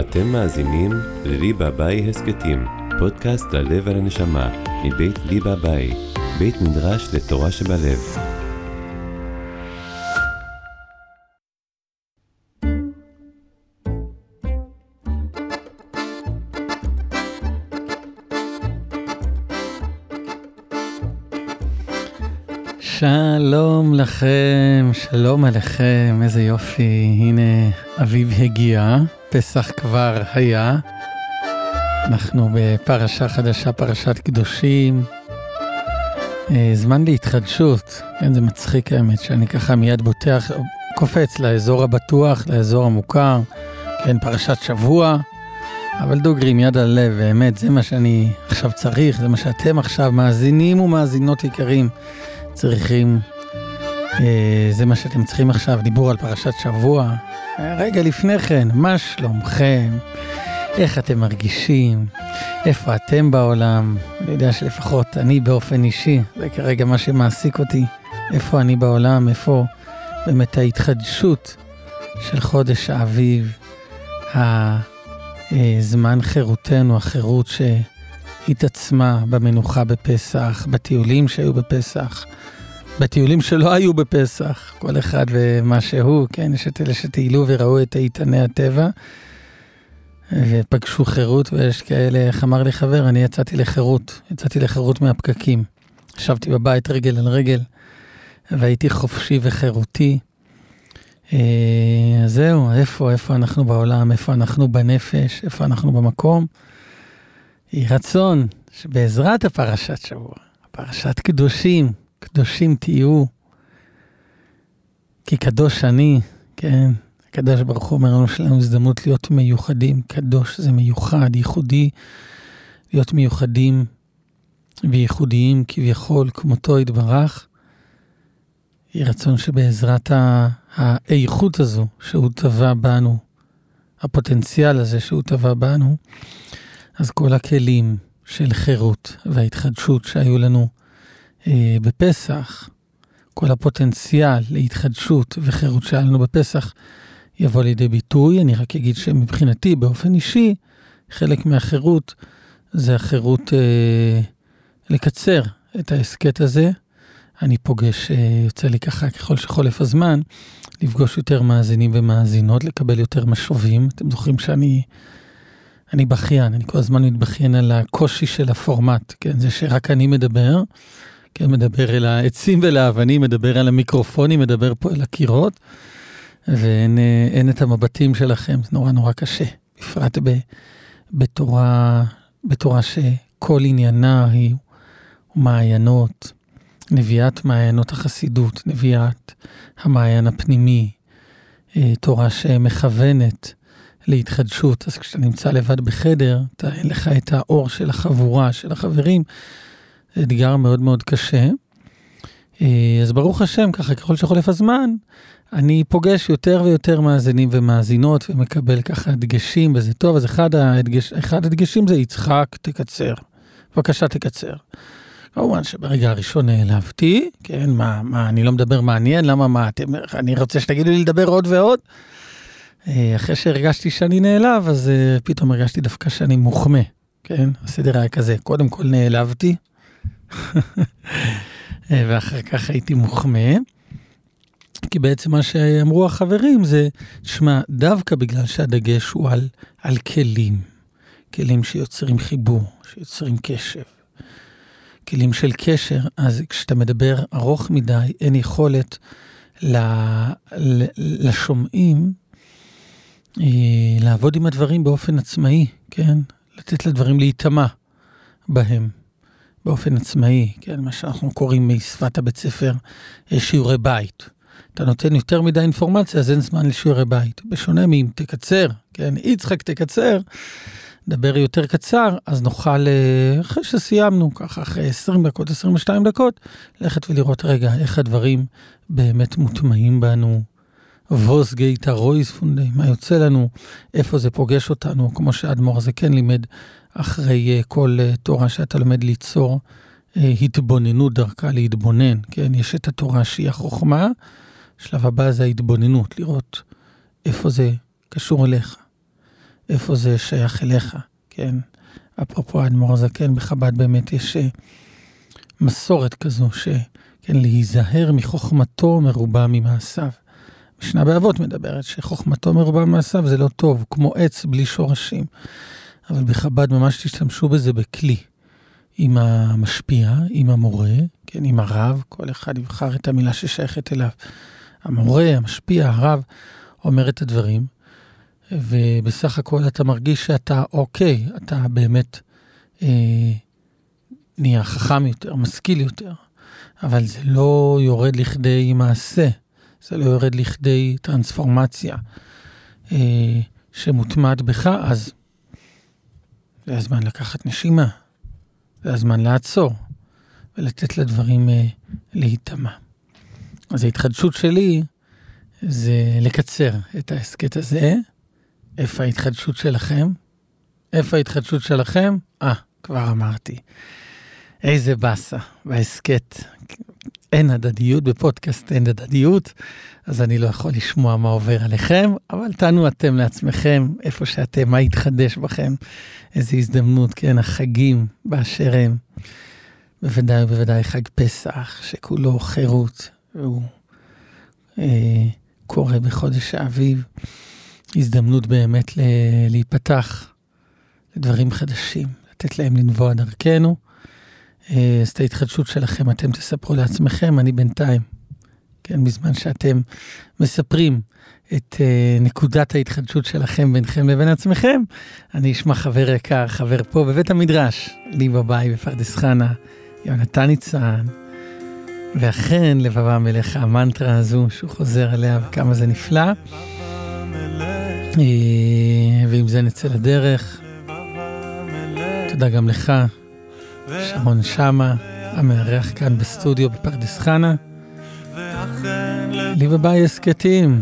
אתם מאזינים לליבה ביי הסכתים, פודקאסט ללב ולנשמה, מבית ליבה ביי, בית מדרש לתורה שבלב. שלום לכם, שלום עליכם, איזה יופי, הנה אביב הגיע, פסח כבר היה. אנחנו בפרשה חדשה, פרשת קדושים. אה, זמן להתחדשות, כן, זה מצחיק האמת, שאני ככה מיד בוטח, קופץ לאזור הבטוח, לאזור המוכר, כן, פרשת שבוע, אבל דוגרי עם יד על הלב, באמת, זה מה שאני עכשיו צריך, זה מה שאתם עכשיו, מאזינים ומאזינות יקרים. צריכים, אה, זה מה שאתם צריכים עכשיו, דיבור על פרשת שבוע. רגע לפני כן, מה שלומכם? איך אתם מרגישים? איפה אתם בעולם? אני יודע שלפחות אני באופן אישי, זה כרגע מה שמעסיק אותי. איפה אני בעולם? איפה באמת ההתחדשות של חודש האביב, הזמן חירותנו, החירות שהתעצמה במנוחה בפסח, בטיולים שהיו בפסח, בטיולים שלא היו בפסח, כל אחד ומה שהוא, כן, יש את אלה שטיילו וראו את איתני הטבע ופגשו חירות, ויש כאלה, איך אמר לי חבר, אני יצאתי לחירות, יצאתי לחירות מהפקקים. ישבתי בבית רגל על רגל, והייתי חופשי וחירותי. אה, אז זהו, איפה, איפה אנחנו בעולם, איפה אנחנו בנפש, איפה אנחנו במקום. יהי רצון שבעזרת הפרשת שבוע, פרשת קדושים, קדושים תהיו, כי קדוש אני, כן, הקדוש ברוך הוא אומר לנו שלנו הזדמנות להיות מיוחדים, קדוש זה מיוחד, ייחודי, להיות מיוחדים וייחודיים כביכול, כמותו יתברך. יהי רצון שבעזרת האיכות הזו שהוא טבע בנו, הפוטנציאל הזה שהוא טבע בנו, אז כל הכלים של חירות וההתחדשות שהיו לנו בפסח, כל הפוטנציאל להתחדשות וחירות שהיה לנו בפסח יבוא לידי ביטוי. אני רק אגיד שמבחינתי, באופן אישי, חלק מהחירות זה החירות אה, לקצר את ההסכת הזה. אני פוגש, אה, יוצא לי ככה ככל שחולף הזמן, לפגוש יותר מאזינים ומאזינות, לקבל יותר משובים. אתם זוכרים שאני אני בכיין, אני כל הזמן מתבכיין על הקושי של הפורמט, כן? זה שרק אני מדבר. כן, מדבר אל העצים ולאבנים, מדבר על המיקרופונים, מדבר פה אל הקירות, ואין אה, את המבטים שלכם, זה נורא נורא קשה, בפרט ב, בתורה, בתורה שכל עניינה היא מעיינות, נביאת מעיינות החסידות, נביאת המעיין הפנימי, אה, תורה שמכוונת להתחדשות. אז כשאתה נמצא לבד בחדר, אתה אין לך את האור של החבורה, של החברים, אתגר מאוד מאוד קשה. אה, אז ברוך השם, ככה ככל שחולף הזמן, אני פוגש יותר ויותר מאזינים ומאזינות ומקבל ככה דגשים, וזה טוב. אז אחד, הדגש, אחד הדגשים זה יצחק, תקצר. בבקשה, תקצר. כמובן שברגע הראשון נעלבתי, כן, מה, מה, אני לא מדבר מעניין, למה, מה, אתם, אני רוצה שתגידו לי לדבר עוד ועוד. אה, אחרי שהרגשתי שאני נעלב, אז אה, פתאום הרגשתי דווקא שאני מוחמא, כן? הסדר היה כזה, קודם כל נעלבתי, ואחר כך הייתי מוחמא. כי בעצם מה שאמרו החברים זה, תשמע, דווקא בגלל שהדגש הוא על, על כלים, כלים שיוצרים חיבור, שיוצרים קשב, כלים של קשר, אז כשאתה מדבר ארוך מדי, אין יכולת ל, ל, לשומעים אה, לעבוד עם הדברים באופן עצמאי, כן? לתת לדברים להיטמע בהם. באופן עצמאי, כן, מה שאנחנו קוראים משפת הבית ספר אה, שיעורי בית. אתה נותן יותר מדי אינפורמציה, אז אין זמן לשיעורי בית. בשונה מאם תקצר, כן, יצחק תקצר, דבר יותר קצר, אז נוכל, אה, אחרי שסיימנו, ככה אחרי 20 דקות, 22 דקות, ללכת ולראות רגע איך הדברים באמת מוטמעים בנו. ווס גייטה רויס פונדי, מה יוצא לנו, איפה זה פוגש אותנו, כמו שאדמו"ר הזה כן לימד אחרי uh, כל uh, תורה שאתה לומד ליצור uh, התבוננות דרכה להתבונן, כן? יש את התורה שהיא החוכמה, שלב הבא זה ההתבוננות, לראות איפה זה קשור אליך, איפה זה שייך אליך, כן? אפרופו האדמו"ר הזקן, בחב"ד באמת יש אה, מסורת כזו, שכן, להיזהר מחוכמתו מרובה ממעשיו. משנה באבות מדברת שחוכמתו מרובה ממעשיו זה לא טוב, כמו עץ בלי שורשים. אבל בחב"ד ממש תשתמשו בזה בכלי. עם המשפיע, עם המורה, כן, עם הרב, כל אחד יבחר את המילה ששייכת אליו. המורה, המשפיע, הרב, אומר את הדברים, ובסך הכל אתה מרגיש שאתה אוקיי, אתה באמת אה, נהיה חכם יותר, משכיל יותר, אבל זה לא יורד לכדי מעשה, זה לא יורד לכדי טרנספורמציה אה, שמוטמעת בך, אז זה הזמן לקחת נשימה, זה הזמן לעצור ולתת לדברים אה, להיטמע. אז ההתחדשות שלי זה לקצר את ההסכת הזה. איפה ההתחדשות שלכם? איפה ההתחדשות שלכם? אה, כבר אמרתי. איזה באסה בהסכת. אין הדדיות, בפודקאסט אין הדדיות, אז אני לא יכול לשמוע מה עובר עליכם, אבל תענו אתם לעצמכם, איפה שאתם, מה יתחדש בכם, איזו הזדמנות, כן, החגים באשר הם. בוודאי ובוודאי חג פסח, שכולו חירות, והוא אה, קורה בחודש האביב. הזדמנות באמת ל- להיפתח לדברים חדשים, לתת להם לנבוע דרכנו. אה, אז את ההתחדשות שלכם אתם תספרו לעצמכם, אני בינתיים, כן, בזמן שאתם מספרים את uh, נקודת ההתחדשות שלכם ביניכם לבין עצמכם, אני אשמע חבר יקר, חבר פה בבית המדרש, לי בבית בפרדס חנה, יונתן ניצן, ואכן לבבם אליך המנטרה הזו שהוא חוזר עליה וכמה זה נפלא. אה, ועם זה נצא לדרך. תודה גם לך, שרון שמה, המארח כאן בסטודיו בפרדס חנה. לי וביי הסכתים.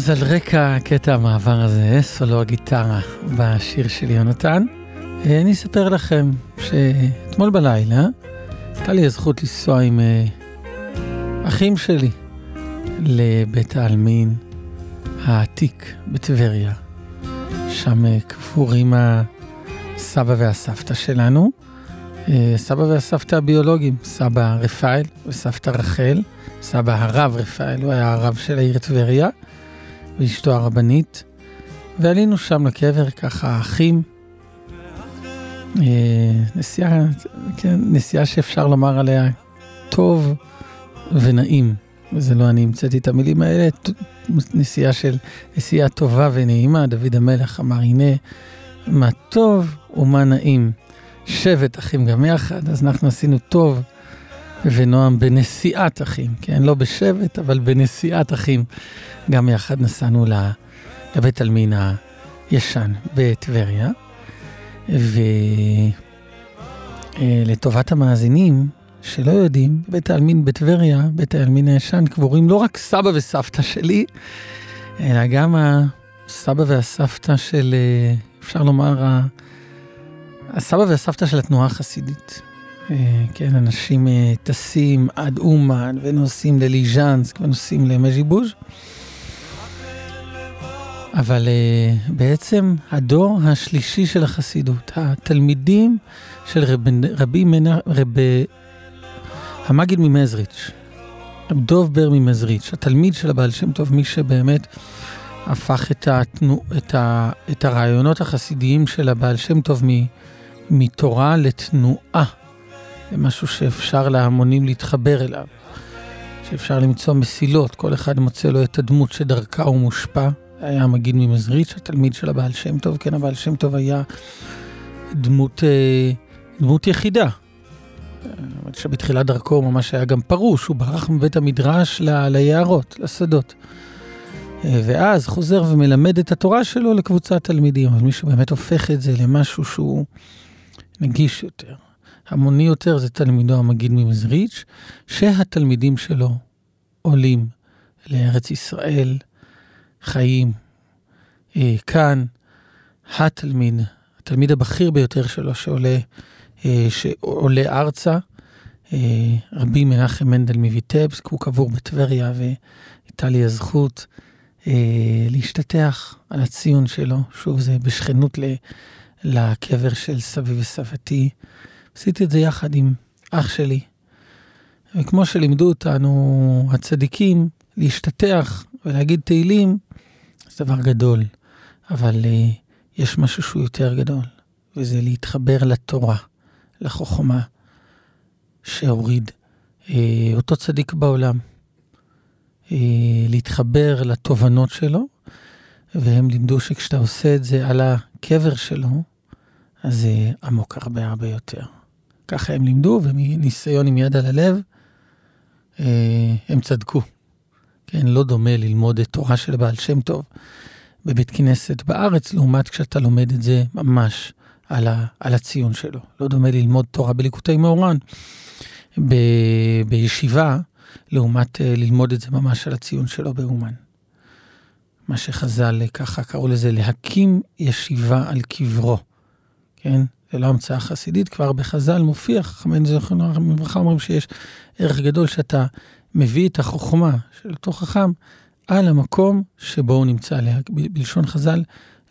אז על רקע קטע המעבר הזה, סולו הגיטרה בשיר של יונתן, אה, אני אספר לכם שאתמול בלילה הייתה לי הזכות לנסוע עם אה, אחים שלי לבית העלמין העתיק בטבריה. שם אה, קבורים הסבא והסבתא שלנו, סבא והסבתא הביולוגיים, סבא רפאל וסבתא רחל, סבא הרב רפאל, הוא היה הרב של העיר טבריה. ואשתו הרבנית, ועלינו שם לקבר ככה אחים. אה, נסיעה, כן, נסיעה שאפשר לומר עליה טוב ונעים, וזה לא אני המצאתי את המילים האלה, נסיעה של נסיעה טובה ונעימה, דוד המלך אמר, הנה מה טוב ומה נעים. שבט אחים גם יחד, אז אנחנו עשינו טוב ונועם בנסיעת אחים, כן? לא בשבט, אבל בנסיעת אחים. גם יחד נסענו לבית עלמין הישן בטבריה, ולטובת המאזינים שלא יודעים, בית העלמין בטבריה, בית העלמין הישן, קבורים לא רק סבא וסבתא שלי, אלא גם הסבא והסבתא של, אפשר לומר, הסבא והסבתא של התנועה החסידית. אה, כן, אנשים אה, טסים עד אומן ונוסעים לליז'נסק ונוסעים למז'יבוז'. אבל uh, בעצם הדור השלישי של החסידות, התלמידים של רב, רבי מנה, רב, המגיד ממזריץ', דוב בר ממזריץ', התלמיד של הבעל שם טוב, מי שבאמת הפך את, התנו, את, ה, את הרעיונות החסידיים של הבעל שם טוב מתורה לתנועה, זה משהו שאפשר להמונים להתחבר אליו, שאפשר למצוא מסילות, כל אחד מוצא לו את הדמות שדרכה הוא מושפע. היה מגיד ממזריץ', התלמיד של הבעל שם טוב, כן, הבעל שם טוב היה דמות, אה, דמות יחידה. שבתחילת דרכו ממש היה גם פרוש, הוא ברח מבית המדרש ל, ליערות, לשדות. אה, ואז חוזר ומלמד את התורה שלו לקבוצת תלמידים, אבל מי שבאמת הופך את זה למשהו שהוא נגיש יותר, המוני יותר, זה תלמידו המגיד ממזריץ', שהתלמידים שלו עולים לארץ ישראל, חיים אה, כאן. התלמיד, התלמיד הבכיר ביותר שלו שעולה, אה, שעולה ארצה, אה, רבי מנחם מנדל מויטבסק, הוא קבור בטבריה והייתה לי הזכות אה, להשתטח על הציון שלו. שוב, זה בשכנות ל, לקבר של סבי וסבתי. עשיתי את זה יחד עם אח שלי. וכמו שלימדו אותנו הצדיקים, להשתטח ולהגיד תהילים, דבר גדול. אבל uh, יש משהו שהוא יותר גדול, וזה להתחבר לתורה, לחוכמה שהוריד uh, אותו צדיק בעולם. uh, להתחבר לתובנות שלו, והם לימדו שכשאתה עושה את זה על הקבר שלו, אז זה עמוק הרבה הרבה יותר. ככה הם לימדו, ומניסיון עם יד על הלב, uh, הם צדקו. כן, לא דומה ללמוד את תורה של בעל שם טוב בבית כנסת בארץ, לעומת כשאתה לומד את זה ממש על, ה, על הציון שלו. לא דומה ללמוד תורה בליקוטי מאורן ב, בישיבה, לעומת uh, ללמוד את זה ממש על הציון שלו באומן. מה שחז"ל ככה קראו לזה להקים ישיבה על קברו, כן? זה לא המצאה חסידית, כבר בחז"ל מופיע, חכמינו זכרונו לברכה אומרים שיש ערך גדול שאתה מביא את החוכמה של אותו חכם על המקום שבו הוא נמצא, בלשון חז"ל,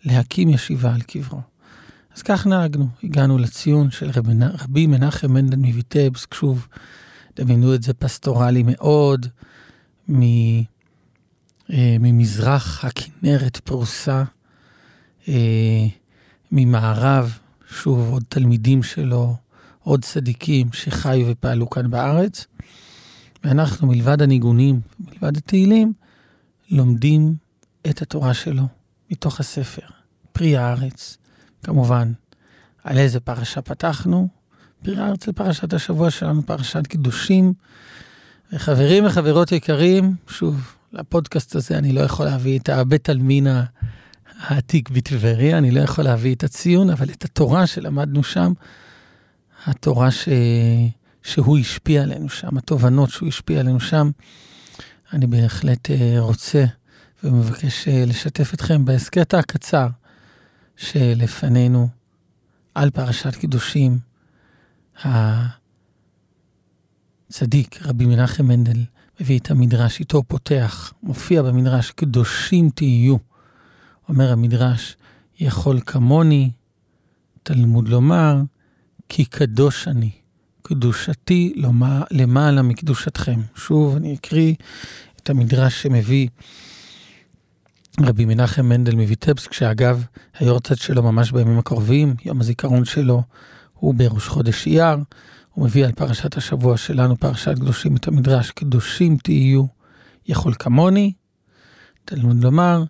להקים ישיבה על קברו. אז כך נהגנו, הגענו לציון של רבי, רבי מנחם מנדל מויטבסק, שוב, דמיינו את זה פסטורלי מאוד, מ, אה, ממזרח הכנרת פרוסה, אה, ממערב, שוב, עוד תלמידים שלו, עוד צדיקים שחיו ופעלו כאן בארץ. ואנחנו, מלבד הניגונים, מלבד התהילים, לומדים את התורה שלו מתוך הספר, פרי הארץ. כמובן, על איזה פרשה פתחנו? פרי הארץ לפרשת השבוע שלנו, פרשת קידושים. וחברים וחברות יקרים, שוב, לפודקאסט הזה אני לא יכול להביא את הבית עלמין העתיק בטבריה, אני לא יכול להביא את הציון, אבל את התורה שלמדנו שם, התורה ש... שהוא השפיע עלינו שם, התובנות שהוא השפיע עלינו שם, אני בהחלט אה, רוצה ומבקש אה, לשתף אתכם בהסכת הקצר שלפנינו על פרשת קידושים. הצדיק, רבי מנחם מנדל, מביא את המדרש, איתו פותח, מופיע במדרש, קדושים תהיו. אומר המדרש, יכול כמוני, תלמוד לומר, כי קדוש אני. קדושתי למעלה מקדושתכם. שוב, אני אקריא את המדרש שמביא רבי מנחם מנדל מויטבסק, שאגב, היורצת שלו ממש בימים הקרובים, יום הזיכרון שלו הוא בראש חודש אייר. הוא מביא על פרשת השבוע שלנו, פרשת קדושים, את המדרש, קדושים תהיו, יכול כמוני, תלמוד לומר,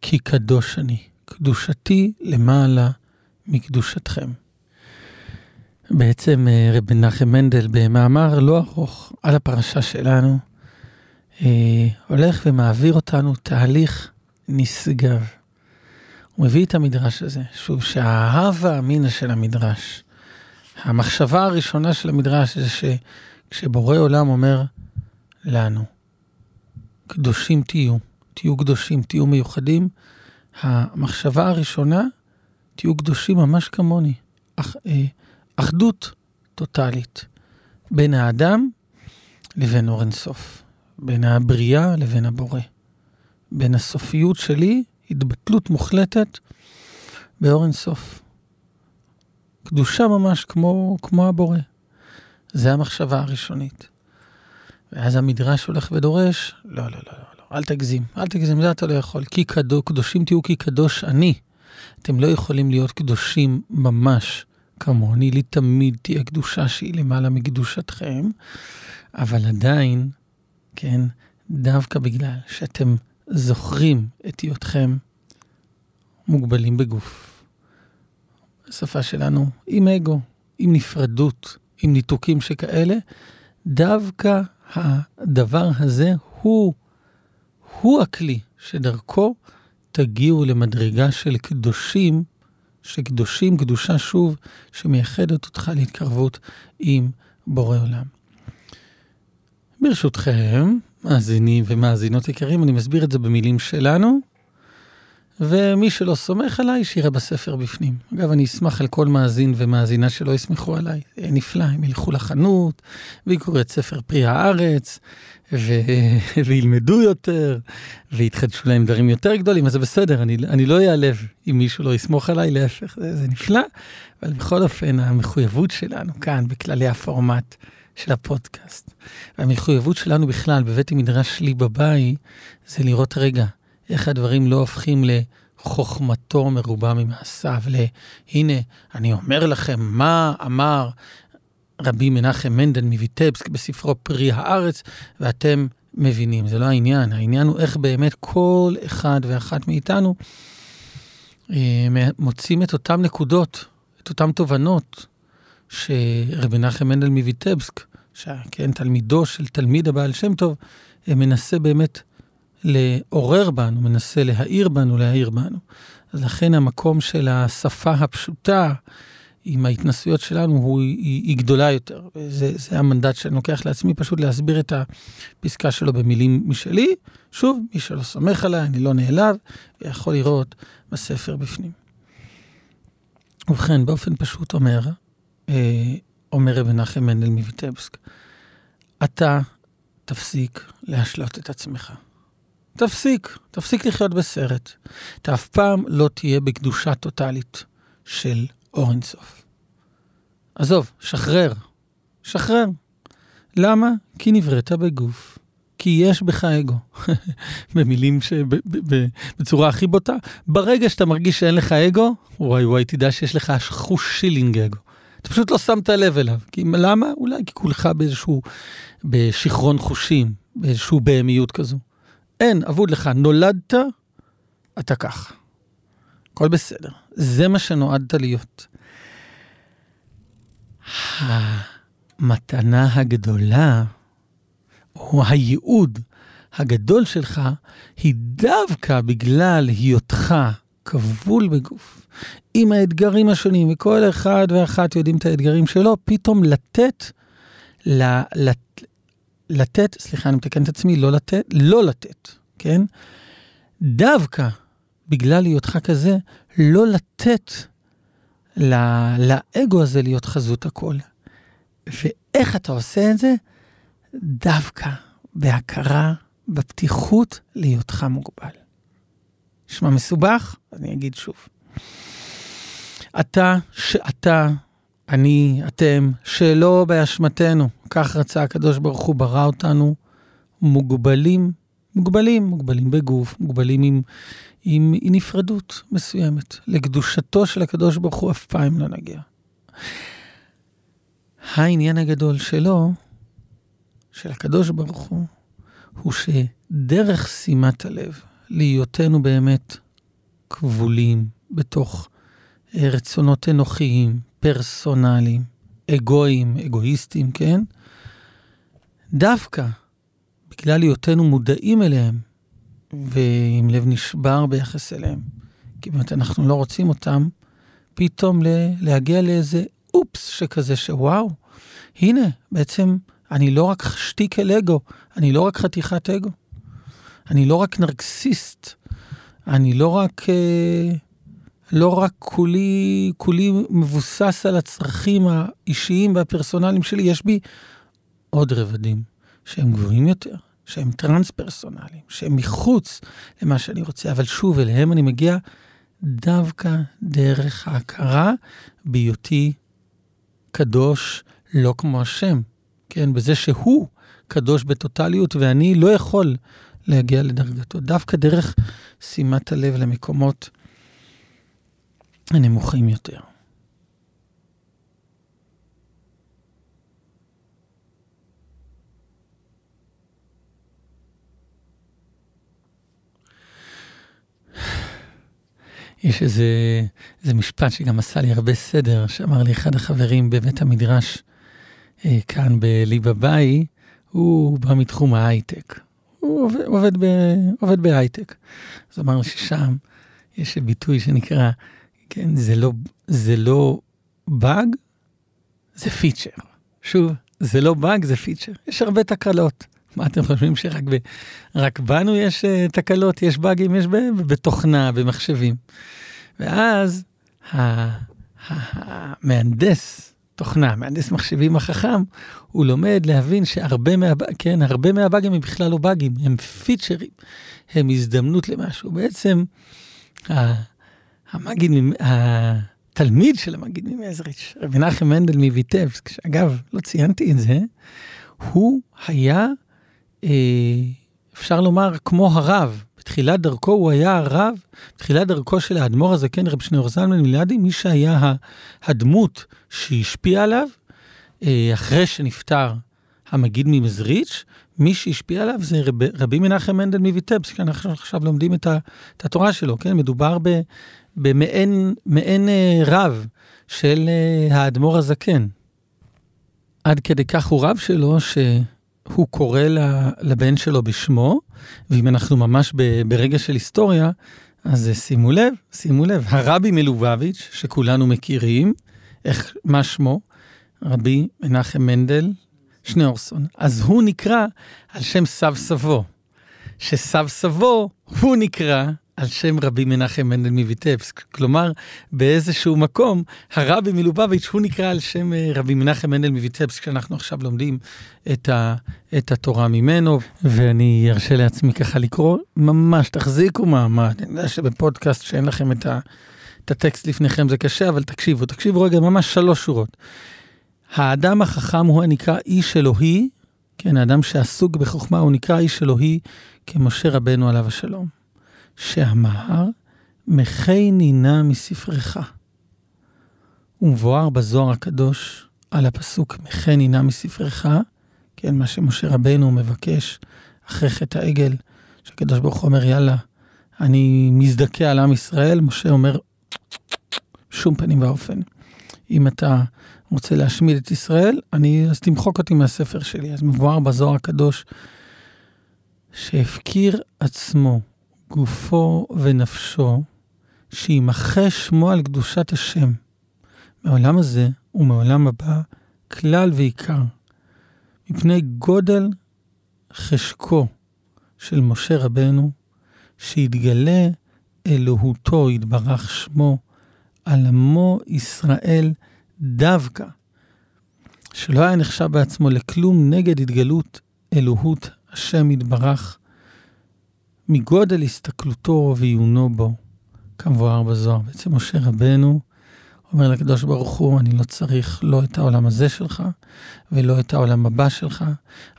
כי קדוש אני, קדושתי למעלה מקדושתכם. בעצם אה, רב מנחם מנדל במאמר לא ארוך על הפרשה שלנו, אה, הולך ומעביר אותנו תהליך נשגב. הוא מביא את המדרש הזה, שוב, שההווה אמינא של המדרש, המחשבה הראשונה של המדרש זה שכשבורא עולם אומר לנו, קדושים תהיו, תהיו קדושים, תהיו מיוחדים, המחשבה הראשונה, תהיו קדושים ממש כמוני. אח, אה, אחדות טוטאלית בין האדם לבין אור אינסוף, בין הבריאה לבין הבורא. בין הסופיות שלי, התבטלות מוחלטת באור אינסוף. קדושה ממש כמו, כמו הבורא. זה המחשבה הראשונית. ואז המדרש הולך ודורש, לא, לא, לא, לא, לא, אל תגזים, אל תגזים, זה אתה לא יכול. כי קדוש, קדושים תהיו כי קדוש אני. אתם לא יכולים להיות קדושים ממש כמוני, לי תמיד תהיה קדושה שהיא למעלה מקדושתכם, אבל עדיין, כן, דווקא בגלל שאתם זוכרים את היותכם מוגבלים בגוף. בשפה שלנו, עם אגו, עם נפרדות, עם ניתוקים שכאלה, דווקא הדבר הזה הוא, הוא הכלי שדרכו תגיעו למדרגה של קדושים, שקדושים, קדושה שוב, שמייחדת אותך להתקרבות עם בורא עולם. ברשותכם, מאזינים ומאזינות יקרים, אני מסביר את זה במילים שלנו, ומי שלא סומך עליי, שיראה בספר בפנים. אגב, אני אשמח על כל מאזין ומאזינה שלא יסמכו עליי. זה נפלא, הם ילכו לחנות, ויקראו את ספר פרי הארץ, ו... וילמדו יותר, ויתחדשו להם דברים יותר גדולים, אז זה בסדר, אני, אני לא אעלב אם מישהו לא יסמוך עליי, להפך, זה, זה נפלא. אבל בכל אופן, המחויבות שלנו כאן, בכללי הפורמט של הפודקאסט, והמחויבות שלנו בכלל בבית המדרש שלי בבית, זה לראות רגע. איך הדברים לא הופכים לחוכמתו מרובה ממעשיו, להנה, אני אומר לכם, מה אמר רבי מנחם מנדל מויטבסק בספרו פרי הארץ, ואתם מבינים, זה לא העניין, העניין הוא איך באמת כל אחד ואחת מאיתנו אה, מוצאים את אותן נקודות, את אותן תובנות שרבי מנחם מנדל מויטבסק, שכן, תלמידו של תלמיד הבעל שם טוב, אה, מנסה באמת לעורר בנו, מנסה להאיר בנו, להאיר בנו. אז לכן המקום של השפה הפשוטה עם ההתנסויות שלנו הוא, היא, היא גדולה יותר. זה, זה המנדט שאני לוקח לעצמי, פשוט להסביר את הפסקה שלו במילים משלי. שוב, מי שלא סומך עליי, אני לא נעלב, ויכול לראות בספר בפנים. ובכן, באופן פשוט אומר, אה, אומר רבי מנחם מנדל מויטבסק, אתה תפסיק להשלות את עצמך. תפסיק, תפסיק לחיות בסרט. אתה אף פעם לא תהיה בקדושה טוטאלית של אור אינסוף. עזוב, שחרר, שחרר. למה? כי נבראת בגוף. כי יש בך אגו. במילים שבצורה הכי בוטה, ברגע שאתה מרגיש שאין לך אגו, וואי וואי, תדע שיש לך חוש שילינג אגו. אתה פשוט לא שמת לב אליו. כי, למה? אולי כי כולך באיזשהו, בשיכרון חושים, באיזשהו בהמיות כזו. אין, אבוד לך, נולדת, אתה כך. הכל בסדר. זה מה שנועדת להיות. המתנה הגדולה, או הייעוד הגדול שלך, היא דווקא בגלל היותך כבול בגוף, עם האתגרים השונים, וכל אחד ואחת יודעים את האתגרים שלו, פתאום לתת, לת, לתת, סליחה, אני מתקן את עצמי, לא לתת, לא לתת, כן? דווקא בגלל היותך כזה, לא לתת לא, לאגו הזה להיות חזות הכל. ואיך אתה עושה את זה? דווקא בהכרה, בפתיחות להיותך מוגבל. נשמע מסובך? אני אגיד שוב. אתה, שאתה, אני, אתם, שלא באשמתנו, כך רצה הקדוש ברוך הוא ברא אותנו, מוגבלים, מוגבלים, מוגבלים בגוף, מוגבלים עם, עם, עם נפרדות מסוימת. לקדושתו של הקדוש ברוך הוא אף פעם לא נגיע. העניין הגדול שלו, של הקדוש ברוך הוא, הוא שדרך שימת הלב, להיותנו באמת כבולים בתוך רצונות אנוכיים, פרסונליים, אגואיים, אגואיסטיים, כן? דווקא בגלל היותנו מודעים אליהם, ועם לב נשבר ביחס אליהם, כי באמת אנחנו לא רוצים אותם, פתאום להגיע לאיזה אופס שכזה, שוואו, הנה, בעצם אני לא רק שטיק אל אגו, אני לא רק חתיכת אגו, אני לא רק נרקסיסט, אני לא רק... אה, לא רק כולי, כולי מבוסס על הצרכים האישיים והפרסונליים שלי, יש בי עוד רבדים שהם גבוהים יותר, שהם טרנס-פרסונליים, שהם מחוץ למה שאני רוצה, אבל שוב, אליהם אני מגיע דווקא דרך ההכרה בהיותי קדוש לא כמו השם, כן? בזה שהוא קדוש בטוטליות ואני לא יכול להגיע לדרגתו, דווקא דרך שימת הלב למקומות הנמוכים יותר. יש איזה, איזה משפט שגם עשה לי הרבה סדר, שאמר לי אחד החברים בבית המדרש אה, כאן בליבה בליבאביי, הוא בא מתחום ההייטק. הוא עובד, עובד, עובד בהייטק. אז אמר לי ששם יש ביטוי שנקרא כן, זה לא, זה לא באג, זה feature. שוב, זה לא באג, זה feature. יש הרבה תקלות. מה אתם חושבים שרק ב, רק בנו יש uh, תקלות, יש באגים, יש בתוכנה, במחשבים. ואז המהנדס תוכנה, מהנדס מחשבים החכם, הוא לומד להבין שהרבה מה, כן, הרבה מהבאגים הם בכלל לא באגים, הם פיצ'רים, הם הזדמנות למשהו. בעצם המגיד, התלמיד של המגיד ממזריץ', רבי מנחם מנדל מויטבסק, שאגב, לא ציינתי את זה, הוא היה, אה, אפשר לומר, כמו הרב. בתחילת דרכו הוא היה הרב, בתחילת דרכו של האדמו"ר הזקן, רב שניאור זלמן מליאדי, מי שהיה הדמות שהשפיעה עליו, אה, אחרי שנפטר המגיד ממזריץ', מי שהשפיע עליו זה רב, רבי מנחם מנדל מויטבסק, אנחנו עכשיו לומדים את, התורה שלו, כן? מדובר במעין מעין, אה, רב של אה, האדמו"ר הזקן. עד כדי כך הוא רב שלו, שהוא קורא לבן שלו בשמו, ואם אנחנו ממש ברגע של היסטוריה, אז שימו לב, שימו לב, הרבי מלובביץ', שכולנו מכירים, איך, מה שמו? רבי מנחם מנדל שניאורסון. אז הוא נקרא על שם סב סבו, שסב סבו הוא נקרא על שם רבי מנחם מנדל מויטבסק. כלומר, באיזשהו מקום, הרבי מלובביץ' הוא נקרא על שם אה, רבי מנחם מנדל מויטבסק, שאנחנו עכשיו לומדים את, ה, את התורה ממנו, ואני ארשה לעצמי ככה לקרוא, ממש תחזיקו מעמד. אני יודע שבפודקאסט שאין לכם את, ה, את הטקסט לפניכם זה קשה, אבל תקשיבו, תקשיבו רגע, ממש שלוש שורות. האדם החכם הוא הנקרא איש אלוהי, כן, האדם שעסוק בחוכמה הוא נקרא איש אלוהי כמשה רבנו עליו השלום. שאמר, מחי נינה מספרך. ומבואר בזוהר הקדוש על הפסוק מחי נינה מספרך, כן, מה שמשה רבנו מבקש אחרי חטא העגל, שהקדוש ברוך הוא אומר, יאללה, אני מזדכה על עם ישראל, משה אומר, שום פנים ואופן. אם אתה רוצה להשמיד את ישראל, אני, אז תמחוק אותי מהספר שלי. אז מבואר בזוהר הקדוש שהפקיר עצמו גופו ונפשו, שימחה שמו על קדושת השם, מעולם הזה ומעולם הבא, כלל ועיקר, מפני גודל חשקו של משה רבנו, שיתגלה אלוהותו, יתברך שמו, על עמו ישראל דווקא, שלא היה נחשב בעצמו לכלום נגד התגלות אלוהות השם יתברך, מגודל הסתכלותו ועיונו בו, כמבואר בזוהר. בעצם משה רבנו אומר לקדוש ברוך הוא, אני לא צריך לא את העולם הזה שלך ולא את העולם הבא שלך,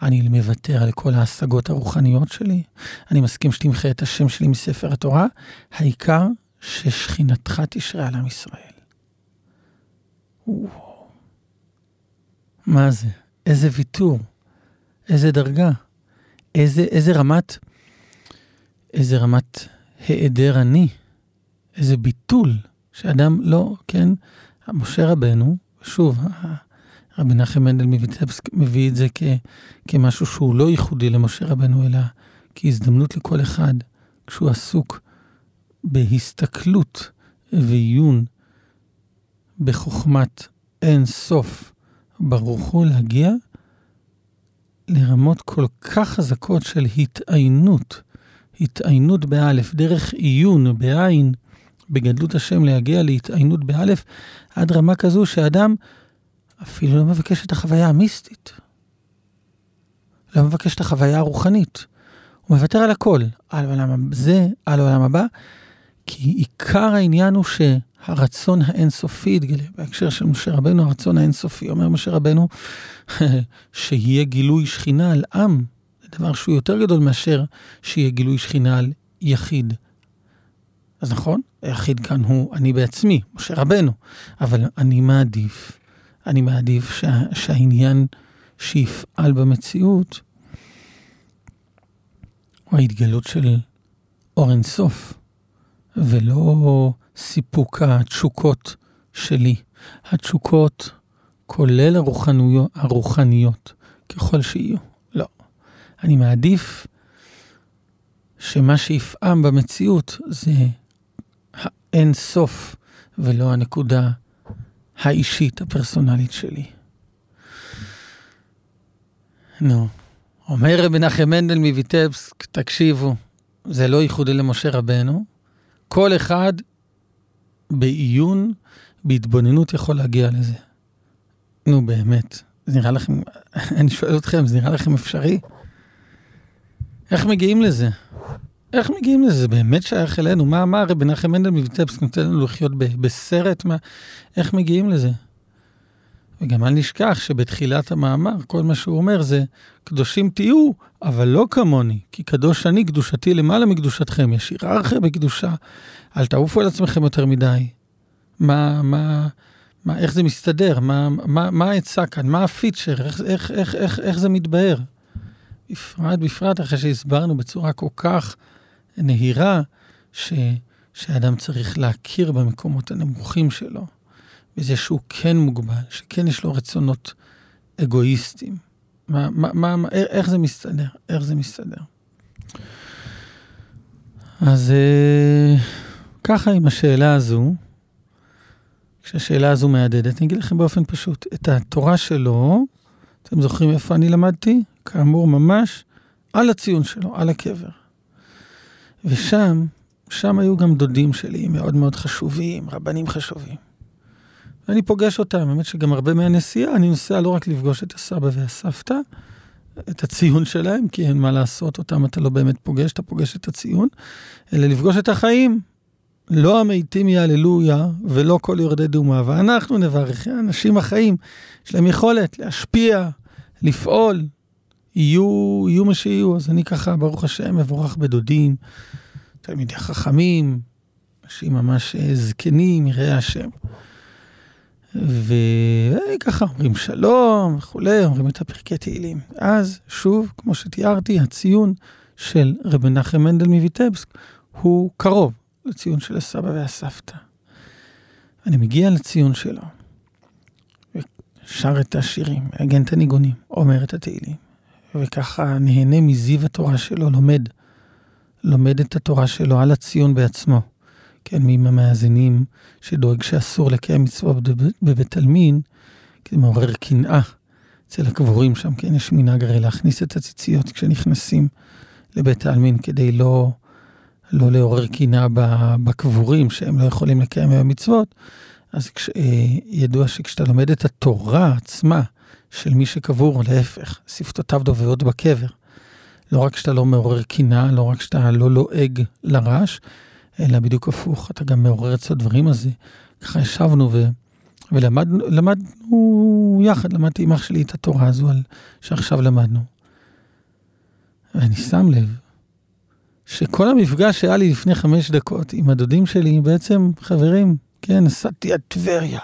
אני מוותר על כל ההשגות הרוחניות שלי, אני מסכים שתמחה את השם שלי מספר התורה, העיקר ששכינתך תשרה על עם ישראל. מה זה? איזה ויתור, איזה דרגה, איזה, איזה רמת איזה רמת היעדר אני, איזה ביטול, שאדם לא, כן, משה רבנו, שוב, רבי נחם מנדל מויטבסק מביא את זה כ, כמשהו שהוא לא ייחודי למשה רבנו, אלא כהזדמנות לכל אחד, כשהוא עסוק בהסתכלות ועיון בחוכמת אין סוף ברוך הוא להגיע לרמות כל כך חזקות של התעיינות התעיינות באלף, דרך עיון בעין, בגדלות השם להגיע להתעיינות באלף, עד רמה כזו שאדם אפילו לא מבקש את החוויה המיסטית. לא מבקש את החוויה הרוחנית. הוא מוותר על הכל, על העולם הזה, על העולם הבא, כי עיקר העניין הוא שהרצון האינסופי יתגלה. בהקשר של משה רבנו, הרצון האינסופי. אומר משה רבנו, שיהיה גילוי שכינה על עם זה דבר שהוא יותר גדול מאשר שיהיה גילוי שכינה על יחיד. אז נכון, היחיד כאן הוא אני בעצמי, משה רבנו, אבל אני מעדיף, אני מעדיף שה, שהעניין שיפעל במציאות הוא ההתגלות של אור אינסוף, ולא סיפוק התשוקות שלי. התשוקות, כולל הרוחניות, הרוחניות, ככל שיהיו. אני מעדיף שמה שיפעם במציאות זה האין סוף ולא הנקודה האישית, הפרסונלית שלי. נו, אומר מנחם מנדל מויטבסק, תקשיבו, זה לא ייחודי למשה רבנו, כל אחד בעיון, בהתבוננות יכול להגיע לזה. נו באמת, זה נראה לכם, אני שואל אתכם, זה נראה לכם אפשרי? איך מגיעים לזה? איך מגיעים לזה? זה באמת שייך אלינו? מה אמר רבי מנחם מנדל מויטבסק נותן לנו לחיות בסרט? מה, איך מגיעים לזה? וגם אל נשכח שבתחילת המאמר, כל מה שהוא אומר זה, קדושים תהיו, אבל לא כמוני, כי קדוש אני, קדושתי למעלה מקדושתכם. יש היררכיה בקדושה, אל תעופו על עצמכם יותר מדי. מה, מה, מה, איך זה מסתדר? מה, מה, מה העצה כאן? מה הפיצ'ר? איך, איך, איך, איך, איך זה מתבהר? בפרט, בפרט אחרי שהסברנו בצורה כל כך נהירה, ש, שאדם צריך להכיר במקומות הנמוכים שלו. בזה שהוא כן מוגבל, שכן יש לו רצונות אגואיסטיים. מה, מה, מה, מה, איך זה מסתדר? איך זה מסתדר? אז אה, ככה עם השאלה הזו, כשהשאלה הזו מהדהדת, אני אגיד לכם באופן פשוט, את התורה שלו, אתם זוכרים איפה אני למדתי? כאמור, ממש על הציון שלו, על הקבר. ושם, שם היו גם דודים שלי מאוד מאוד חשובים, רבנים חשובים. ואני פוגש אותם, האמת שגם הרבה מהנסיעה, אני נוסע לא רק לפגוש את הסבא והסבתא, את הציון שלהם, כי אין מה לעשות, אותם אתה לא באמת פוגש, אתה פוגש את הציון, אלא לפגוש את החיים. לא המתים יהללויה ולא כל יורדי דומה, ואנחנו נברך, האנשים החיים, יש להם יכולת להשפיע, לפעול, יהיו, יהיו מה שיהיו. אז אני ככה, ברוך השם, מבורך בדודים, תלמידי חכמים, אנשים ממש אה, זקנים, יראי השם. וככה אומרים שלום וכולי, אומרים את הפרקי תהילים. אז שוב, כמו שתיארתי, הציון של רב מנחם מנדל מויטבסק הוא קרוב לציון של הסבא והסבתא. אני מגיע לציון שלו, שר את השירים, מנגן את הניגונים, אומר את התהילים, וככה נהנה מזיו התורה שלו, לומד, לומד את התורה שלו על הציון בעצמו. כן, מי מהמאזינים שדואג שאסור לקיים מצוות בבית עלמין, כי זה מעורר קנאה אצל הקבורים שם, כן, יש מנהג הרי להכניס את הציציות כשנכנסים לבית העלמין כדי לא, לא לעורר קנאה בקבורים שהם לא יכולים לקיים מצוות. אז כש, אה, ידוע שכשאתה לומד את התורה עצמה של מי שקבור, להפך, שפתותיו דוברות בקבר. לא רק שאתה לא מעורר קנאה, לא רק שאתה לא לועג לרש, אלא בדיוק הפוך, אתה גם מעורר את הדברים הזה. ככה ישבנו ו... ולמדנו למדנו יחד, למדתי עם אח שלי את התורה הזו על... שעכשיו למדנו. ואני שם לב שכל המפגש שהיה לי לפני חמש דקות עם הדודים שלי, בעצם, חברים, כן, נסעתי עד טבריה,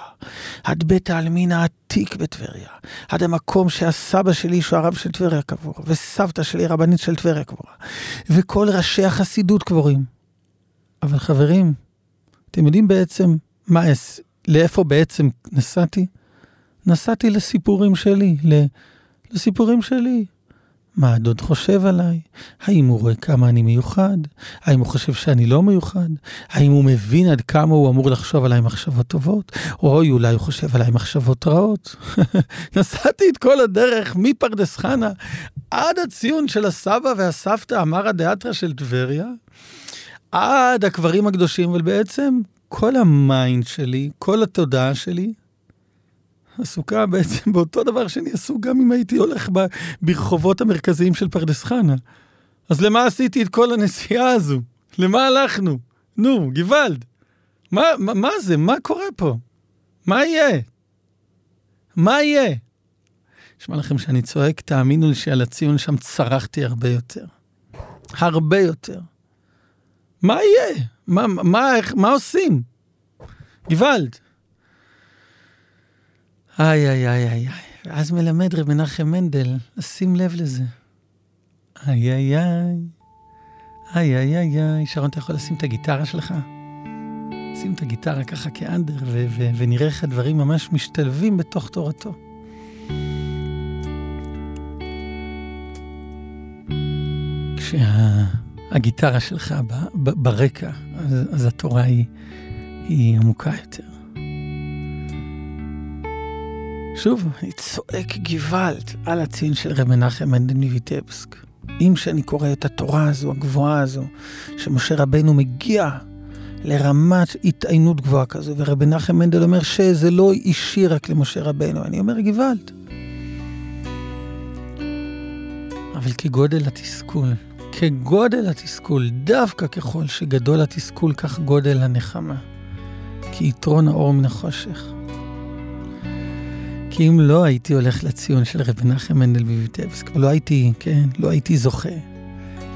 עד בית העלמין העתיק בטבריה, עד המקום שהסבא שלי, שהוא הרב של טבריה קבור, וסבתא שלי רבנית של טבריה קבורה, וכל ראשי החסידות קבורים. אבל חברים, אתם יודעים בעצם מה, לאיפה בעצם נסעתי? נסעתי לסיפורים שלי, לסיפורים שלי. מה הדוד חושב עליי? האם הוא רואה כמה אני מיוחד? האם הוא חושב שאני לא מיוחד? האם הוא מבין עד כמה הוא אמור לחשוב עליי מחשבות טובות? או אולי הוא חושב עליי מחשבות רעות? נסעתי את כל הדרך מפרדס חנה עד הציון של הסבא והסבתא, אמרא דאתרא של טבריה, עד הקברים הקדושים, אבל בעצם כל ה mind שלי, כל התודעה שלי, עסוקה בעצם באותו דבר שאני עסוק גם אם הייתי הולך ב, ברחובות המרכזיים של פרדס חנה. אז למה עשיתי את כל הנסיעה הזו? למה הלכנו? נו, גוואלד. מה, מה, מה זה? מה קורה פה? מה יהיה? מה יהיה? נשמע לכם שאני צועק, תאמינו לי שעל הציון שם צרחתי הרבה יותר. הרבה יותר. מה יהיה? מה, מה, איך, מה עושים? גוואלד. איי, איי, איי, איי. ואז מלמד רב מנחם מנדל לשים לב לזה. איי, איי, איי. איי, איי, איי, איי. שרון, אתה יכול לשים את הגיטרה שלך? שים את הגיטרה ככה כאנדר, ו- ו- ונראה איך הדברים ממש משתלבים בתוך תורתו. כשהגיטרה שלך ב- ב- ברקע, אז, אז התורה היא, היא עמוקה יותר. שוב, אני צועק גוואלד על הצין של רב מנחם מנדל מויטבסק. אם שאני קורא את התורה הזו, הגבוהה הזו, שמשה רבנו מגיע לרמת התעיינות גבוהה כזו, ורבי נחם מנדל אומר שזה לא אישי רק למשה רבנו, אני אומר גוואלד. אבל כגודל התסכול, כגודל התסכול, דווקא ככל שגדול התסכול, כך גודל הנחמה. כי יתרון האור מן החושך. כי אם לא הייתי הולך לציון של רבי נחם מנדל בביטבסק, לא הייתי, כן, לא הייתי זוכה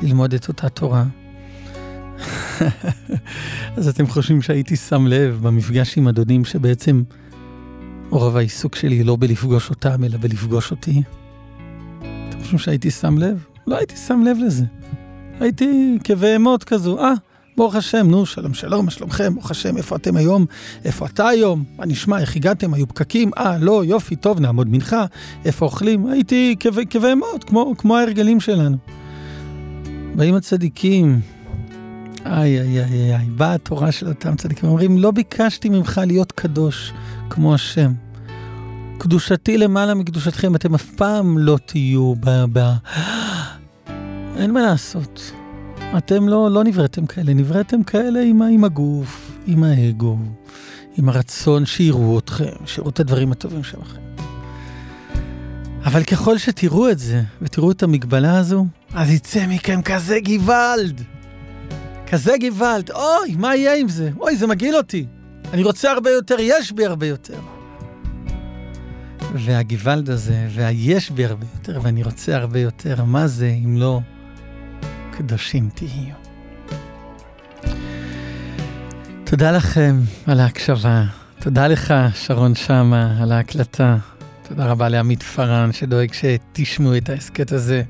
ללמוד את אותה תורה. אז אתם חושבים שהייתי שם לב במפגש עם הדודים שבעצם רוב העיסוק שלי לא בלפגוש אותם, אלא בלפגוש אותי? אתם חושבים שהייתי שם לב? לא הייתי שם לב לזה. הייתי כבהמות כזו, אה, ברוך השם, נו, שלום שלום, מה שלומכם? ברוך השם, איפה אתם היום? איפה אתה היום? מה נשמע? איך הגעתם? היו פקקים? אה, לא, יופי, טוב, נעמוד מנחה. איפה אוכלים? הייתי כבהמות, כמו, כמו ההרגלים שלנו. באים הצדיקים, איי, איי, איי, איי, באה התורה של אותם צדיקים, אומרים, לא ביקשתי ממך להיות קדוש כמו השם. קדושתי למעלה מקדושתכם, אתם אף פעם לא תהיו ב... ב... אין מה לעשות. אתם לא, לא נבראתם כאלה, נבראתם כאלה עם, עם הגוף, עם האגו, עם הרצון שיראו אתכם, שיראו את הדברים הטובים שלכם. אבל ככל שתראו את זה, ותראו את המגבלה הזו, אז יצא מכם כזה גוואלד. כזה גוואלד, אוי, מה יהיה עם זה? אוי, זה מגעיל אותי. אני רוצה הרבה יותר, יש בי הרבה יותר. והגוואלד הזה, והיש בי הרבה יותר, ואני רוצה הרבה יותר, מה זה אם לא קדושים תהיו. תודה לכם על ההקשבה. תודה לך, שרון שמה, על ההקלטה. תודה רבה לעמית פארן, שדואג שתשמעו את ההסכת הזה.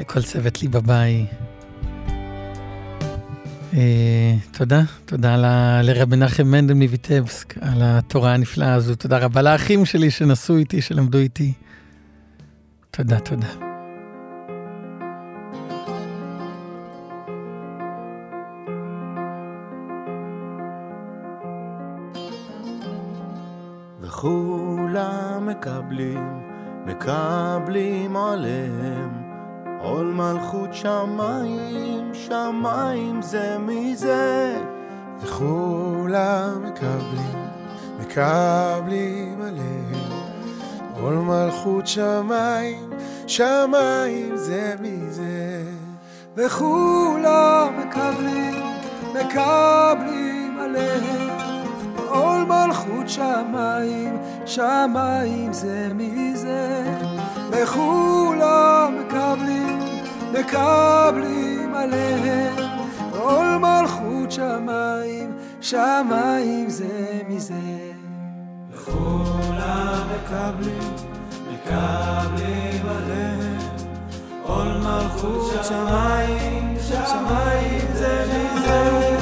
לכל צוות לי בבית. אה, תודה, תודה לרב מנחם מנדל מויטבסק על התורה הנפלאה הזו. תודה רבה לאחים שלי שנסעו איתי, שלמדו איתי. תודה, תודה. מקבלים, מקבלים עליהם עול מלכות שמיים, שמיים זה מזה. וכולם מקבלים, מקבלים עליהם עול מלכות שמיים, שמיים זה מזה. וכולם מקבלים, מקבלים עליהם עול מלכות שמיים, שמיים זה מזה. וכולם מקבלים, מקבלים עליהם עול מלכות שמיים, שמיים זה מזה. וכולם מקבלים, מקבלים עליהם עול מלכות שמיים, שמיים זה מזה.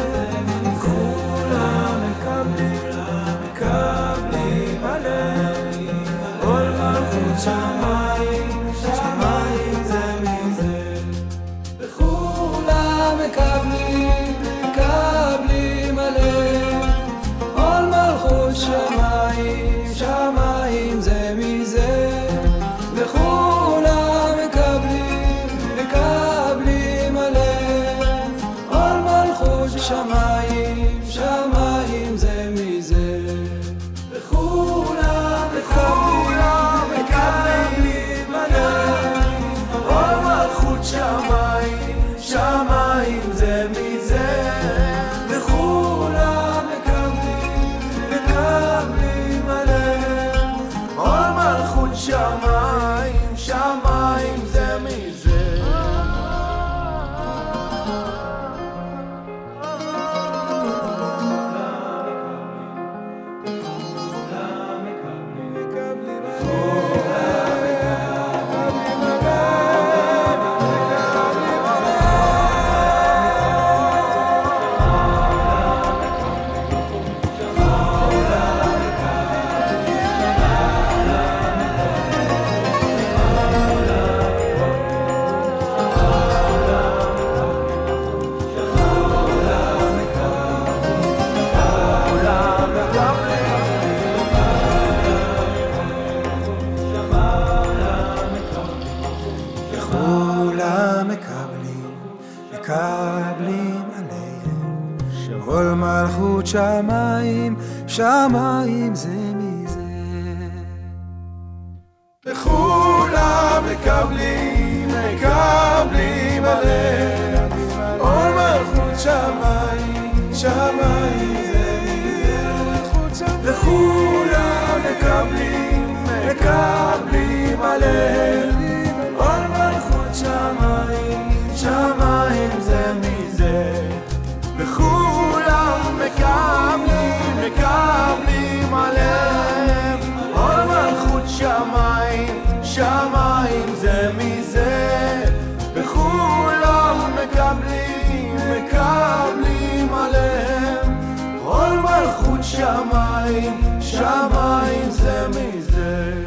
מקבלים עליהם שכל מלכות שמיים, שמיים זה מזה. וכולם מקבלים, מקבלים עליהם כל מלכות שמיים, שמיים זה מזה. וכולם מקבלים, מקבלים עליהם שמיים, שמיים זה מזה, וכולם מקבלים, מקבלים עליהם, כל מלכות שמיים, שמיים זה מזה.